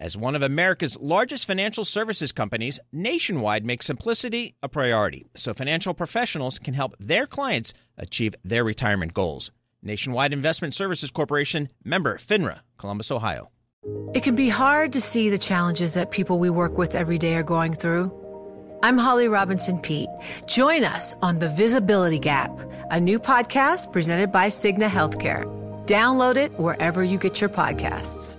As one of America's largest financial services companies, Nationwide makes simplicity a priority so financial professionals can help their clients achieve their retirement goals. Nationwide Investment Services Corporation, member FINRA, Columbus, Ohio. It can be hard to see the challenges that people we work with every day are going through. I'm Holly Robinson Peete. Join us on The Visibility Gap, a new podcast presented by Cigna Healthcare. Download it wherever you get your podcasts.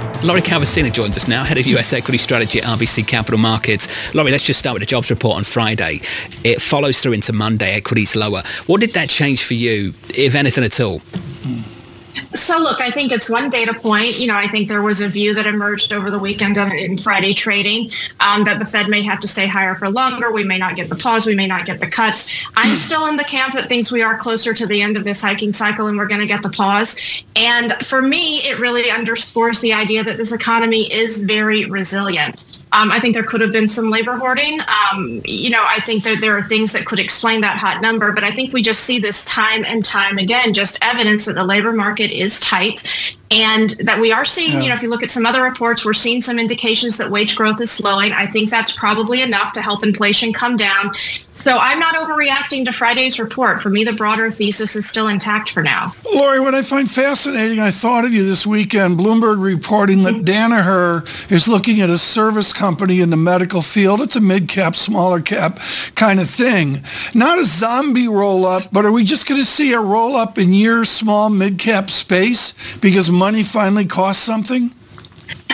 Lori Calvasina joins us now, head of US equity strategy at RBC Capital Markets. Lori, let's just start with the jobs report on Friday. It follows through into Monday, equities lower. What did that change for you, if anything at all? So, look, I think it's one data point. You know, I think there was a view that emerged over the weekend in Friday trading um, that the Fed may have to stay higher for longer. We may not get the pause. We may not get the cuts. I'm still in the camp that thinks we are closer to the end of this hiking cycle and we're going to get the pause. And for me, it really underscores the idea that this economy is very resilient. Um, I think there could have been some labor hoarding. Um, you know, I think that there are things that could explain that hot number, but I think we just see this time and time again, just evidence that the labor market is tight and that we are seeing, yeah. you know, if you look at some other reports, we're seeing some indications that wage growth is slowing. I think that's probably enough to help inflation come down. So I'm not overreacting to Friday's report. For me, the broader thesis is still intact for now. Lori, what I find fascinating, I thought of you this weekend, Bloomberg reporting that mm-hmm. Danaher is looking at a service company in the medical field. It's a mid cap, smaller cap kind of thing. Not a zombie roll up, but are we just going to see a roll up in your small mid cap space because money finally costs something?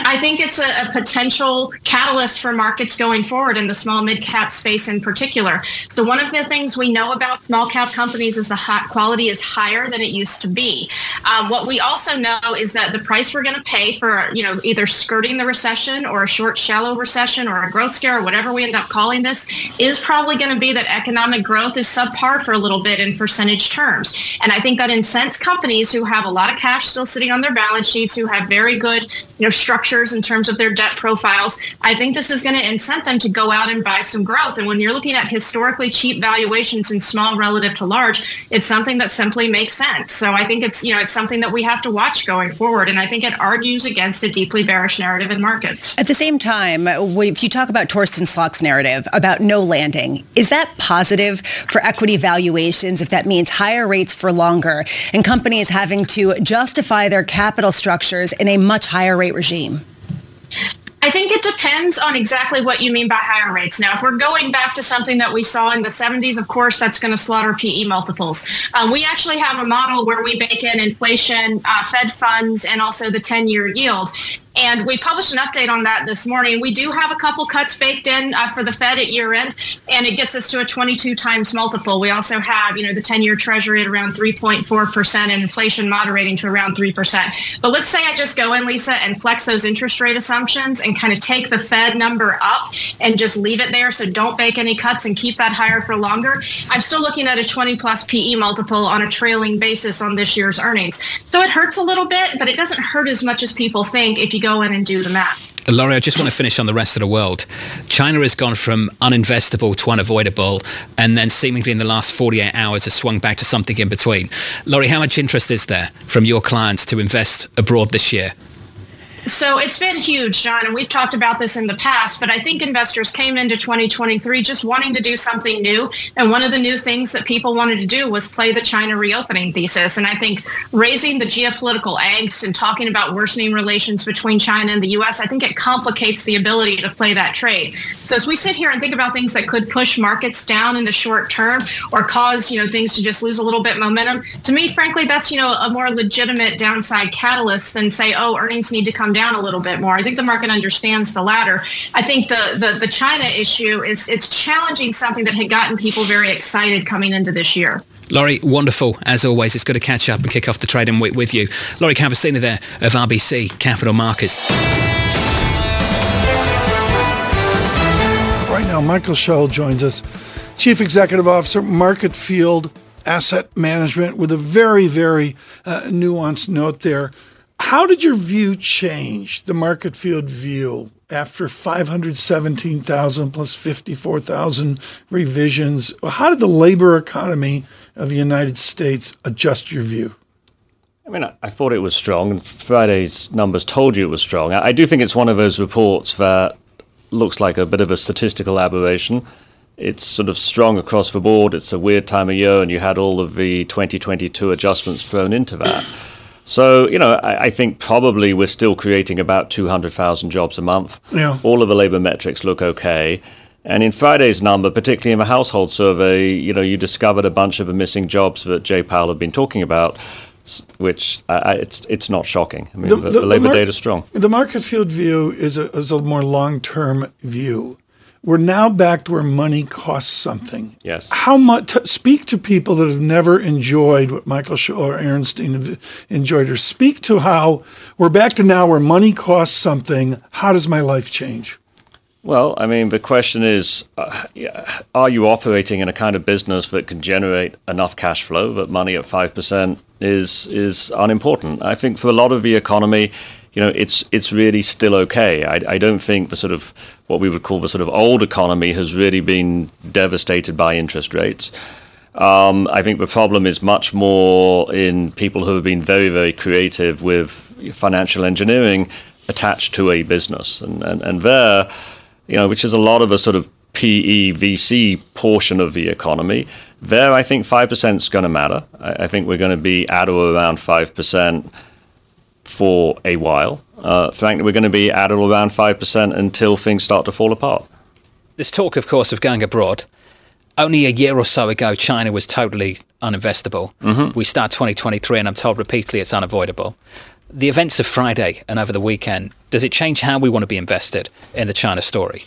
I think it's a, a, potential catalyst for markets going forward in the small mid cap space in particular. So one of the things we know about small cap companies is the quality is higher than it used to be. Um, what we also know is that the price we're going to pay for, you know, either skirting the recession or a short, shallow recession or a growth scare or whatever we end up calling this is probably going to be that economic growth is subpar for a little bit in percentage terms. And I think that incents companies who have a lot of cash still sitting on their balance sheets, who have very good, you know, structure structures in terms of their debt profiles, I think this is going to incent them to go out and buy some growth. And when you're looking at historically cheap valuations in small relative to large, it's something that simply makes sense. So I think it's, you know, it's something that we have to watch going forward. And I think it argues against a deeply bearish narrative in markets. At the same time, if you talk about Torsten Slok's narrative about no landing, is that positive for equity valuations if that means higher rates for longer and companies having to justify their capital structures in a much higher rate regime? I think it depends on exactly what you mean by higher rates. Now, if we're going back to something that we saw in the 70s, of course, that's going to slaughter PE multiples. Um, we actually have a model where we bake in inflation, uh, Fed funds, and also the 10-year yield. And we published an update on that this morning. We do have a couple cuts baked in uh, for the Fed at year end, and it gets us to a 22 times multiple. We also have, you know, the 10 year treasury at around 3.4% and inflation moderating to around 3%. But let's say I just go in, Lisa, and flex those interest rate assumptions and kind of take the Fed number up and just leave it there. So don't bake any cuts and keep that higher for longer. I'm still looking at a 20 plus PE multiple on a trailing basis on this year's earnings. So it hurts a little bit, but it doesn't hurt as much as people think if you go in and do the math. Lori, I just want to finish on the rest of the world. China has gone from uninvestable to unavoidable, and then seemingly in the last 48 hours has swung back to something in between. Lori, how much interest is there from your clients to invest abroad this year? So it's been huge, John, and we've talked about this in the past, but I think investors came into 2023 just wanting to do something new. And one of the new things that people wanted to do was play the China reopening thesis. And I think raising the geopolitical angst and talking about worsening relations between China and the U.S., I think it complicates the ability to play that trade. So as we sit here and think about things that could push markets down in the short term or cause, you know, things to just lose a little bit momentum, to me, frankly, that's, you know, a more legitimate downside catalyst than say, oh, earnings need to come down a little bit more. I think the market understands the latter. I think the, the, the China issue is it's challenging something that had gotten people very excited coming into this year. Lori, wonderful as always. It's good to catch up and kick off the trading week with you. Lori Calvasina there of RBC Capital Markets. Right now, Michael Shaoul joins us, Chief Executive Officer, Marketfield Asset Management, with a very, very uh, nuanced note there how did your view change, the Marketfield view, after 517,000 plus 54,000 revisions? How did the labor economy of the United States adjust your view? I mean, I, thought it was strong, and Friday's numbers told you it was strong. I do think it's one of those reports that looks like a bit of a statistical aberration. It's sort of strong across the board. It's a weird time of year, and you had all of the 2022 adjustments thrown into that. So, you know, I, I, think probably we're still creating about 200,000 jobs a month. Yeah. All of the labor metrics look okay. And in Friday's number, particularly in the household survey, you know, you discovered a bunch of the missing jobs that Jay Powell had been talking about which uh, it's it's not shocking. I mean, the, the, the labor mar- data is strong. The Marketfield view is a, is a more long term view. We're now back to where money costs something. Yes. How much? T- speak to people that have never enjoyed what Michael Shaoul or Aaronstein have enjoyed, or speak to how we're back to now where money costs something. How does my life change? Well, I mean, the question is uh, are you operating in a kind of business that can generate enough cash flow that money at 5% is, is unimportant? I think for a lot of the economy, you know, it's it's really still okay. I, I don't think the sort of what we would call the sort of old economy has really been devastated by interest rates. Um, I think the problem is much more in people who have been very, very creative with financial engineering attached to a business. And, and, and there, you know, which is a lot of a sort of PE VC portion of the economy. There, I think 5% is going to matter. I, I, think we're going to be at or around 5% for a while. Uh, frankly, we're going to be at or around 5% until things start to fall apart. This talk, of course, of going abroad. Only a year or so ago, China was totally uninvestable. Mm-hmm. We start 2023, and I'm told repeatedly it's unavoidable the events of Friday and over the weekend, does it change how we want to be invested in the China story?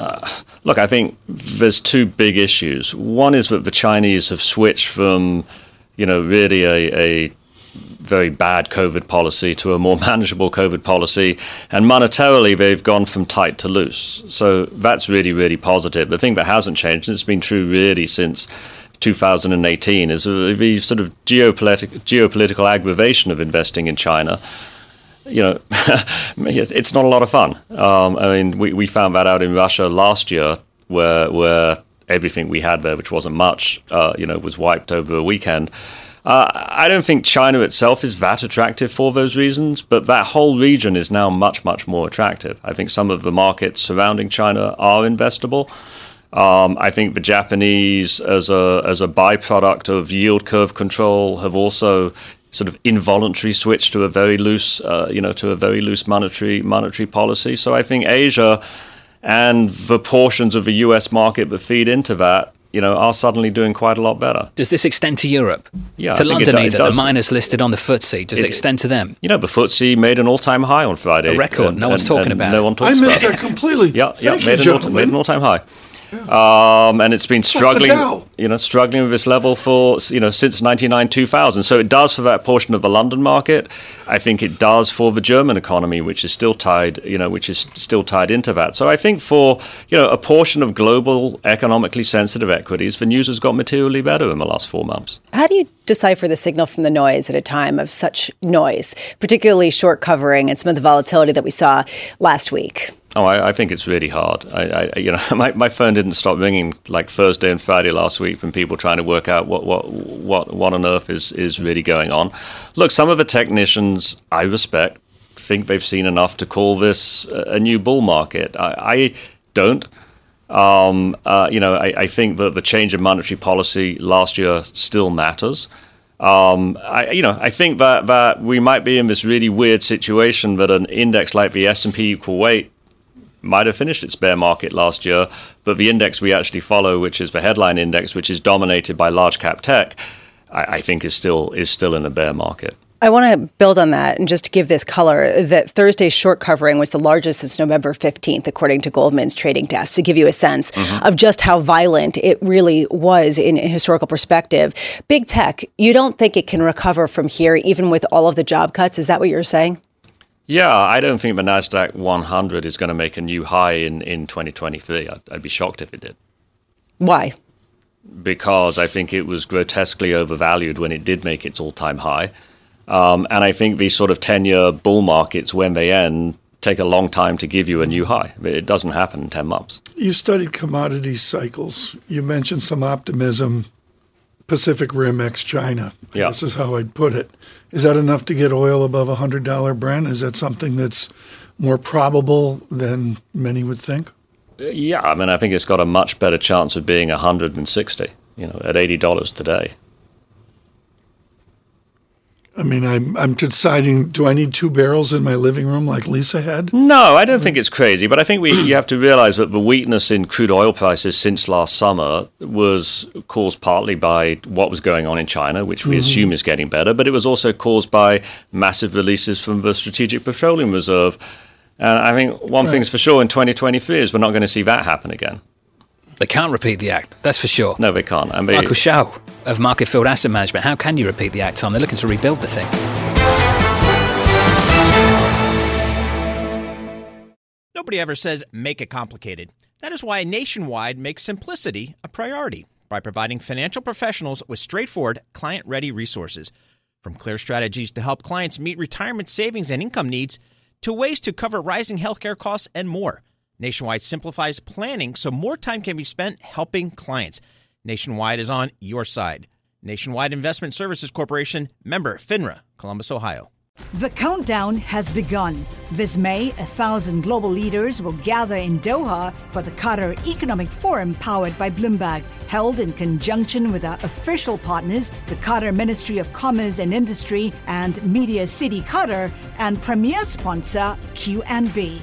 Uh, look, I think there's two big issues. One is that the Chinese have switched from, you know, really a, a very bad COVID policy to a more manageable COVID policy. And monetarily, they've gone from tight to loose. So that's really, really positive. The thing that hasn't changed, and it's been true really since 2018 is the sort of geopolitical geopolitical aggravation of investing in China. You know, it's not a lot of fun. Um, I mean, we, we found that out in Russia last year, where where everything we had there, which wasn't much, uh, you know, was wiped over a weekend. Uh, I don't think China itself is that attractive for those reasons, but that whole region is now much, much more attractive. I think some of the markets surrounding China are investable. Um, I think the Japanese, as a as a byproduct of yield curve control, have also sort of involuntary switched to a very loose, uh, you know, to a very loose monetary monetary policy. So I think Asia and the portions of the U.S. market that feed into that you know, are suddenly doing quite a lot better. Does this extend to Europe? Yeah, to London, it, either the miners listed on the FTSE. Does it, it, extend to them? You know, the FTSE made an all-time high on Friday. A record. And, no one's talking and about. No one talks I missed about that completely. Yeah, Thank yeah, made, an all, made an all-time high. Um, and it's been struggling, you know, struggling with this level for you know since '99, 2000. So it does for that portion of the London market. I think it does for the German economy, which is still tied, you know, which is still tied into that. So I think for you know a portion of global economically sensitive equities, the news has got materially better in the last four months. How do you decipher the signal from the noise at a time of such noise, particularly short covering and some of the volatility that we saw last week? Oh, I, I, think it's really hard. I, I, you know, my, my phone didn't stop ringing like Thursday and Friday last week from people trying to work out what what what what on earth is is really going on. Look, some of the technicians I respect think they've seen enough to call this a new bull market. I, I don't. Um, uh, you know, I, think that the change in monetary policy last year still matters. Um, I, you know, I think that, that we might be in this really weird situation that an index like the S&P equal weight might have finished its bear market last year, but the index we actually follow, which is the headline index, which is dominated by large cap tech, I, I think is still is still in a bear market. I want to build on that and just give this color that Thursday's short covering was the largest since November 15th, according to Goldman's trading desk, to give you a sense mm-hmm. of just how violent it really was in, in historical perspective. Big tech, you don't think it can recover from here, even with all of the job cuts? Is that what you're saying? Yeah, I don't think the Nasdaq 100 is going to make a new high in in 2023. I'd, I'd be shocked if it did. Why? Because I think it was grotesquely overvalued when it did make its all-time high. Um, and I think these sort of 10 year bull markets, when they end, take a long time to give you a new high. It doesn't happen in 10 months. You studied commodity cycles. You mentioned some optimism, Pacific Rim ex China. Yeah. This is how I'd put it. Is that enough to get oil above a $100 Brent? Is that something that's more probable than many would think? Yeah, I mean, I think it's got a much better chance of being 160, you know, at $80 today. I mean, I'm, I'm deciding do I need two barrels in my living room like Lisa had? No, I don't think it's crazy, but I think we you have to realize that the weakness in crude oil prices since last summer was caused partly by what was going on in China, which we mm-hmm. assume is getting better, but it was also caused by massive releases from the Strategic Petroleum Reserve. And I think one thing's for sure in 2023 is we're not going to see that happen again. They can't repeat the act, that's for sure. No, they can't. And they, Michael Shaoul of Marketfield Asset Management. How can you repeat the act, Tom? They're looking to rebuild the thing. Nobody ever says make it complicated. That is why Nationwide makes simplicity a priority by providing financial professionals with straightforward, client ready resources. From clear strategies to help clients meet retirement savings and income needs, to ways to cover rising healthcare costs and more. Nationwide simplifies planning so more time can be spent helping clients. Nationwide is on your side. Nationwide Investment Services Corporation, member FINRA, Columbus, Ohio. The countdown has begun. This May, a thousand global leaders will gather in Doha for the Qatar Economic Forum powered by Bloomberg, held in conjunction with our official partners, the Qatar Ministry of Commerce and Industry and Media City Qatar, and premier sponsor QNB.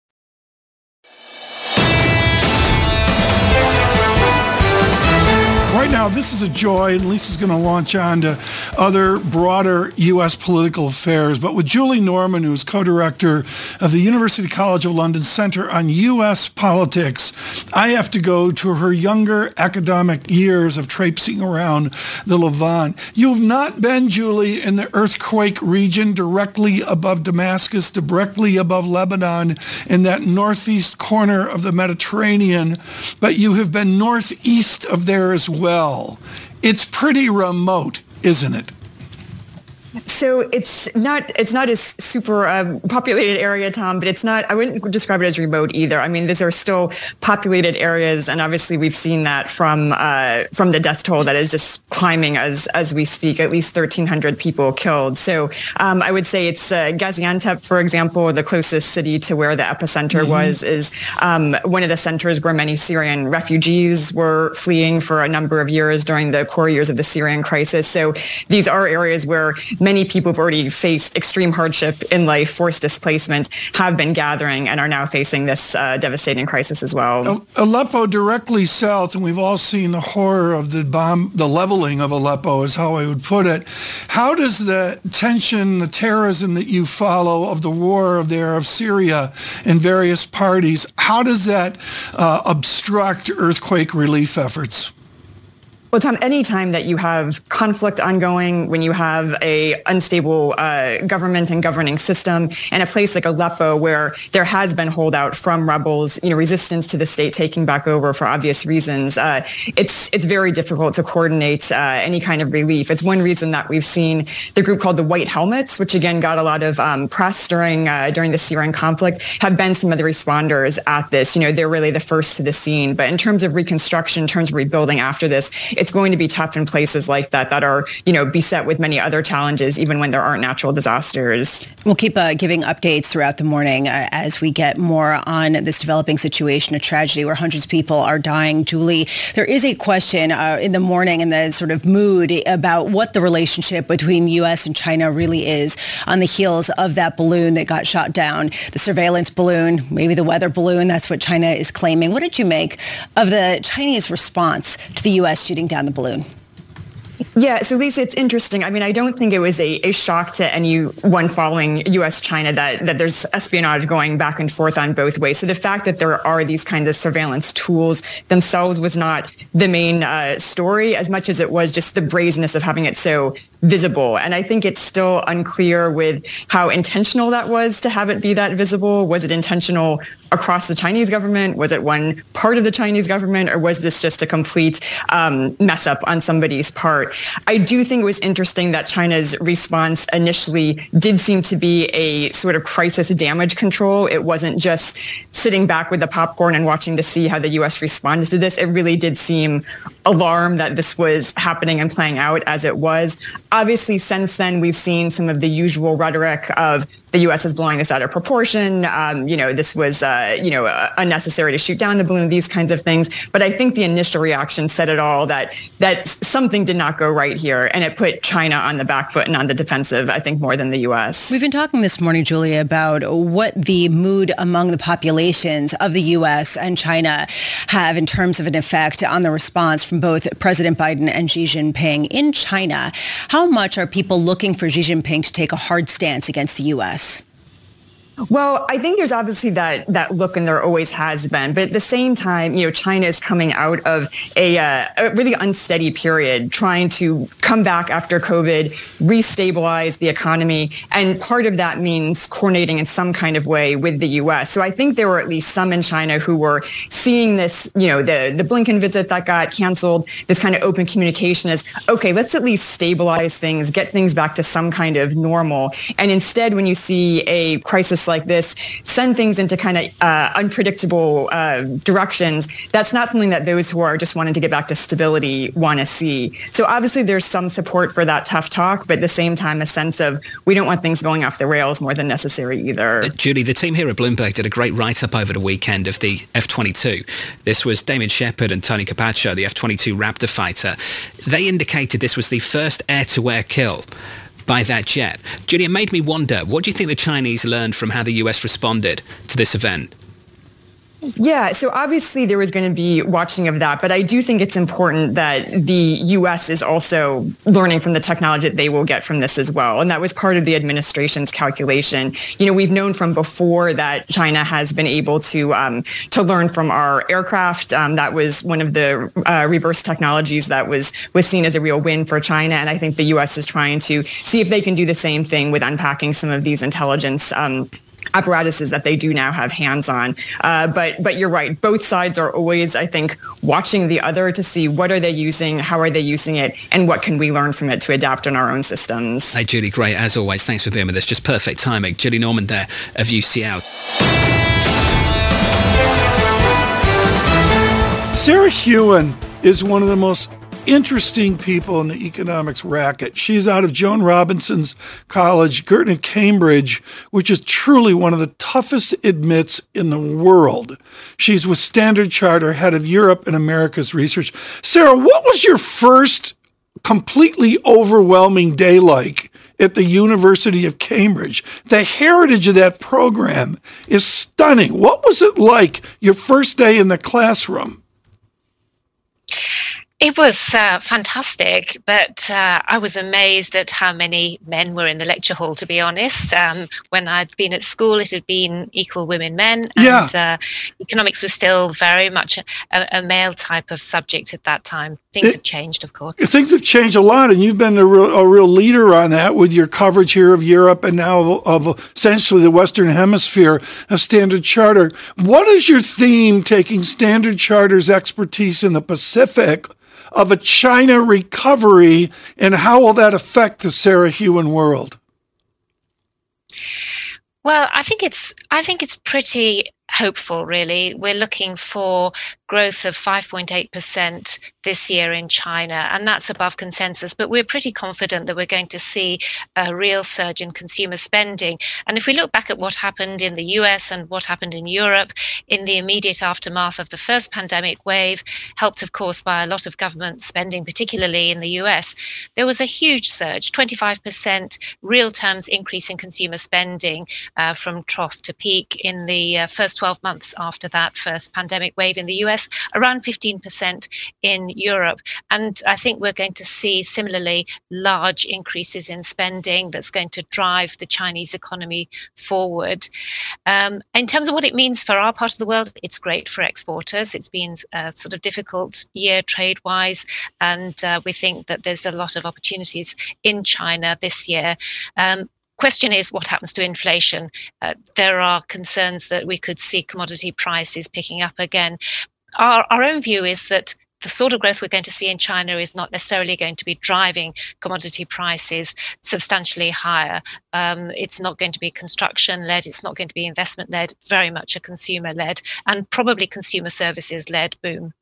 Right now, this is a joy, and Lisa's going to launch on to other broader U.S. political affairs. But with Julie Norman, who's co director of the University College of London Center on U.S. Politics, I have to go to her younger academic years of traipsing around the Levant. You've not been, Julie, in the earthquake region directly above Damascus, directly above Lebanon, in that northeast corner of the Mediterranean, but you have been northeast of there as well. It's pretty remote, isn't it? So it's not it's not a super um, populated area, Tom, but it's not. I wouldn't describe it as remote either. I mean, these are still populated areas, and obviously we've seen that from uh, from the death toll that is just climbing as as we speak. At least 1,300 people killed. So um, I would say it's uh, Gaziantep, for example, the closest city to where the epicenter mm-hmm. was, is um, one of the centers where many Syrian refugees were fleeing for a number of years during the core years of the Syrian crisis. So these are areas where many people have already faced extreme hardship in life, forced displacement, have been gathering and are now facing this uh, devastating crisis as well. Aleppo directly south, and we've all seen the horror of the bomb, the leveling of Aleppo is how I would put it. How does the tension, the terrorism that you follow of the war there of Syria and various parties, how does that uh, obstruct earthquake relief efforts? Well, Tom, any time that you have conflict ongoing, when you have a unstable uh, government and governing system, and a place like Aleppo where there has been holdout from rebels, you know, resistance to the state taking back over for obvious reasons, uh, it's it's very difficult to coordinate uh, any kind of relief. It's one reason that we've seen the group called the White Helmets, which again got a lot of um, press during uh, during the Syrian conflict, have been some of the responders at this. You know, they're really the first to the scene. But in terms of reconstruction, in terms of rebuilding after this, it's going to be tough in places like that that are, you know, beset with many other challenges, even when there aren't natural disasters. We'll keep uh, giving updates throughout the morning uh, as we get more on this developing situation, a tragedy where hundreds of people are dying. Julie, there is a question uh, in the morning and the sort of mood about what the relationship between U.S. and China really is on the heels of that balloon that got shot down, the surveillance balloon, maybe the weather balloon. That's what China is claiming. What did you make of the Chinese response to the U.S. shooting down the balloon? Yeah, so Lisa, it's interesting. I mean, I don't think it was a, a shock to anyone following U.S. China that, that there's espionage going back and forth on both ways. So the fact that there are these kinds of surveillance tools themselves was not the main uh, story as much as it was just the brazenness of having it so visible. And I think it's still unclear with how intentional that was to have it be that visible. Was it intentional across the Chinese government? Was it one part of the Chinese government? Or was this just a complete um, mess up on somebody's part? I do think it was interesting that China's response initially did seem to be a sort of crisis damage control. It wasn't just sitting back with the popcorn and watching to see how the U.S. responded to this. It really did seem alarmed that this was happening and playing out as it was. Obviously, since then, we've seen some of the usual rhetoric of the U.S. is blowing this out of proportion. Um, you know, this was, uh, you know, uh, unnecessary to shoot down the balloon, these kinds of things. But I think the initial reaction said it all that that something did not go right here. And it put China on the back foot and on the defensive, I think, more than the U.S. We've been talking this morning, Julia, about what the mood among the populations of the U.S. and China have in terms of an effect on the response from both President Biden and Xi Jinping in China. How much are people looking for Xi Jinping to take a hard stance against the U.S.? us. Well, I think there's obviously that that look, and there always has been. But at the same time, you know, China is coming out of a, uh, a really unsteady period, trying to come back after COVID, restabilize the economy, and part of that means coordinating in some kind of way with the U.S. So I think there were at least some in China who were seeing this, you know, the the Blinken visit that got canceled, this kind of open communication as okay, let's at least stabilize things, get things back to some kind of normal. And instead, when you see a crisis like this send things into kind of uh, unpredictable uh, directions, that's not something that those who are just wanting to get back to stability want to see. So obviously there's some support for that tough talk, but at the same time, a sense of we don't want things going off the rails more than necessary either. Uh, Julie, the team here at Bloomberg did a great write-up over the weekend of the F-22. This was Damien Shepard and Tony Capaccio, the F-22 Raptor fighter. They indicated this was the first air-to-air kill by that jet. Julia, it made me wonder, what do you think the Chinese learned from how the US responded to this event? Yeah, so obviously there was going to be watching of that, but I do think it's important that the U.S. is also learning from the technology that they will get from this as well. And that was part of the administration's calculation. You know, we've known from before that China has been able to um, to learn from our aircraft. Um, that was one of the uh, reverse technologies that was was seen as a real win for China. And I think the U.S. is trying to see if they can do the same thing with unpacking some of these intelligence. Um, apparatuses that they do now have hands on. Uh, but but you're right. Both sides are always, I think, watching the other to see what are they using, how are they using it, and what can we learn from it to adapt in our own systems. Hey, Julie, great as always. Thanks for being with us. Just perfect timing. Julie Norman there of UCL. Sarah Hewin is one of the most interesting people in the economics racket. She's out of Joan Robinson's college, Girton at Cambridge, which is truly one of the toughest admits in the world. She's with Standard Charter, head of Europe and America's research. Sarah, what was your first completely overwhelming day like at the University of Cambridge? The heritage of that program is stunning. What was it like your first day in the classroom? It was uh, fantastic, but uh, I was amazed at how many men were in the lecture hall, to be honest. Um, when I'd been at school, it had been equal women men, and yeah. uh, economics was still very much a, a, male type of subject at that time. Things it, have changed, of course. Things have changed a lot, and you've been a real, a real leader on that with your coverage here of Europe and now of, of essentially the Western Hemisphere of Standard Charter. What is your theme taking Standard Charter's expertise in the Pacific? Of a China recovery, and how will that affect the Sarah Hewin world? Well, I think it's I think it's pretty hopeful, really. We're looking for growth of 5.8% this year in China, and that's above consensus. But we're pretty confident that we're going to see a real surge in consumer spending. And if we look back at what happened in the US and what happened in Europe in the immediate aftermath of the first pandemic wave, helped, of course, by a lot of government spending, particularly in the US, there was a huge surge 25% real terms increase in consumer spending uh, from trough to peak in the uh, first 12 months after that first pandemic wave in the US. US, around 15% in Europe. And I think we're going to see similarly large increases in spending that's going to drive the Chinese economy forward. Um, in terms of what it means for our part of the world, it's great for exporters. It's been a sort of difficult year trade wise, and uh, we think that there's a lot of opportunities in China this year. Um, question is what happens to inflation? Uh, there are concerns that we could see commodity prices picking up again. Our, our own view is that the sort of growth we're going to see in China is not necessarily going to be driving commodity prices substantially higher. Um, it's not going to be construction led, it's not going to be investment led, very much a consumer led and probably consumer services led boom.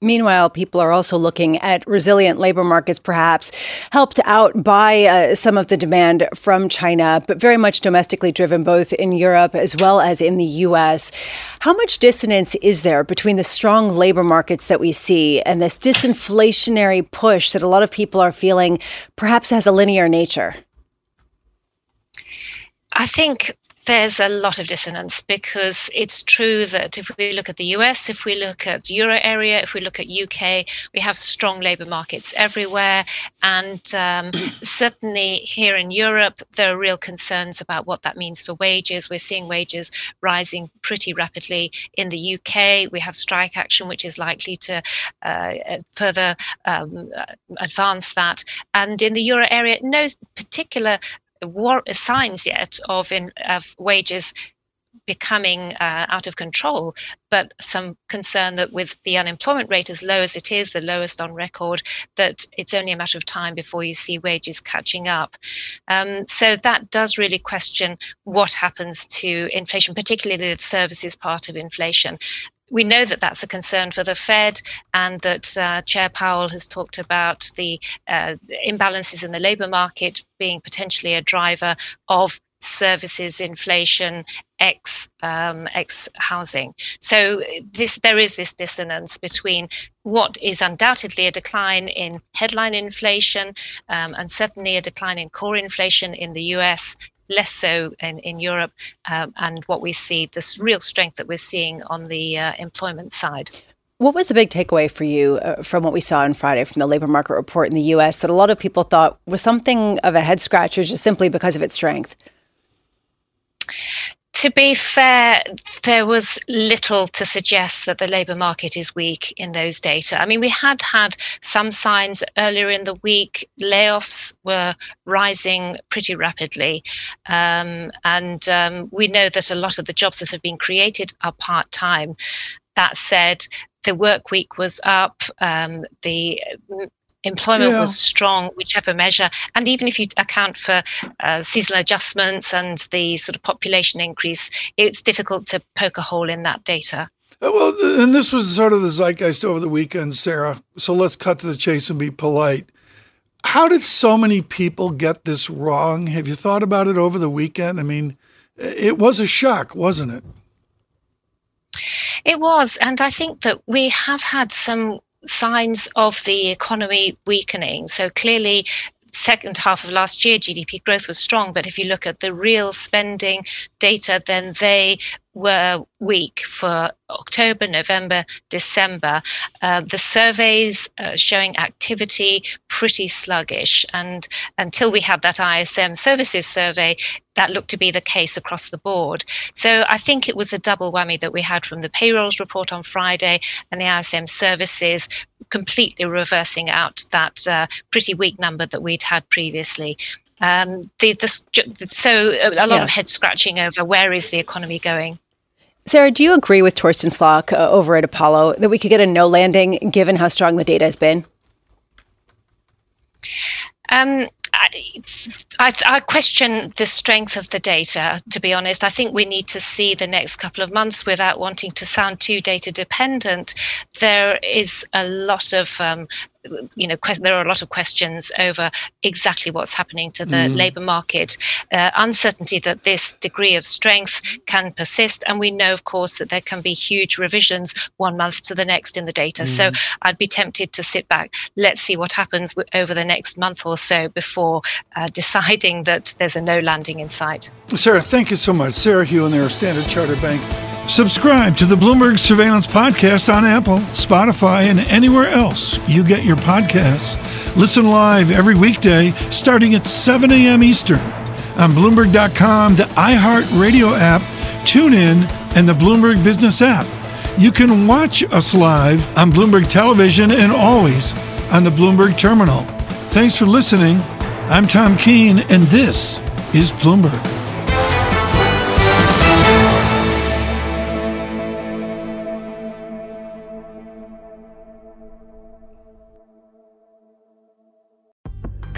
Meanwhile, people are also looking at resilient labor markets, perhaps helped out by uh, some of the demand from China, but very much domestically driven both in Europe as well as in the US. How much dissonance is there between the strong labor markets that we see and this disinflationary push that a lot of people are feeling perhaps has a linear nature? I think there's a lot of dissonance because it's true that if we look at the US, if we look at the euro area, if we look at UK, we have strong labour markets everywhere. And um, certainly here in Europe, there are real concerns about what that means for wages. We're seeing wages rising pretty rapidly in the UK. We have strike action, which is likely to uh, further um, advance that. And in the euro area, no particular war- signs yet of, in, of wages becoming uh, out of control, but some concern that with the unemployment rate as low as it is, the lowest on record, that it's only a matter of time before you see wages catching up. Um, so that does really question what happens to inflation, particularly the services part of inflation we know that that's a concern for the Fed, and that uh, Chair Powell has talked about the uh, imbalances in the labour market being potentially a driver of services inflation ex um, ex housing. So this there is this dissonance between what is undoubtedly a decline in headline inflation um, and certainly a decline in core inflation in the U.S less so in, in Europe, um, and what we see, this real strength that we're seeing on the uh, employment side. What was the big takeaway for you uh, from what we saw on Friday from the labor market report in the US that a lot of people thought was something of a head scratcher just simply because of its strength? To be fair, there was little to suggest that the labour market is weak in those data. I mean, we had had some signs earlier in the week. Layoffs were rising pretty rapidly. Um, and um, we know that a lot of the jobs that have been created are part time. That said, the work week was up. Um, the employment yeah. was strong, whichever measure. And even if you account for uh, seasonal adjustments and the sort of population increase, it's difficult to poke a hole in that data. Uh, well, and this was sort of the zeitgeist over the weekend, Sarah. So let's cut to the chase and be polite. How did so many people get this wrong? Have you thought about it over the weekend? I mean, it was a shock, wasn't it? It was. And I think that we have had some signs of the economy weakening. So clearly, second half of last year, GDP growth was strong, but if you look at the real spending data, then they were weak for October, November, December. Uh, the surveys uh, showing activity pretty sluggish. And until we had that ISM services survey, that looked to be the case across the board. So I think it was a double whammy that we had from the payrolls report on Friday and the ISM services completely reversing out that uh, pretty weak number that we'd had previously. Um, the, the, so a lot yeah. of head scratching over where is the economy going. Sarah, do you agree with Torsten Slok uh, over at Apollo that we could get a no landing given how strong the data has been? Um, I, I, question the strength of the data, to be honest. I think we need to see the next couple of months without wanting to sound too data dependent. There is a lot of um, you know, there are a lot of questions over exactly what's happening to the mm. labour market, uh, uncertainty that this degree of strength can persist, and we know, of course, that there can be huge revisions one month to the next in the data. Mm. So I'd be tempted to sit back. Let's see what happens w- over the next month or so before uh, deciding that there's a no landing in sight. Sarah, thank you so much. Sarah Hewin there, Standard Chartered Bank Subscribe to the Bloomberg Surveillance Podcast on Apple, Spotify, and anywhere else you get your podcasts. Listen live every weekday starting at 7 a.m. Eastern on Bloomberg.com, the iHeartRadio app, TuneIn, and the Bloomberg Business app. You can watch us live on Bloomberg Television and always on the Bloomberg Terminal. Thanks for listening. I'm Tom Keene, and this is Bloomberg.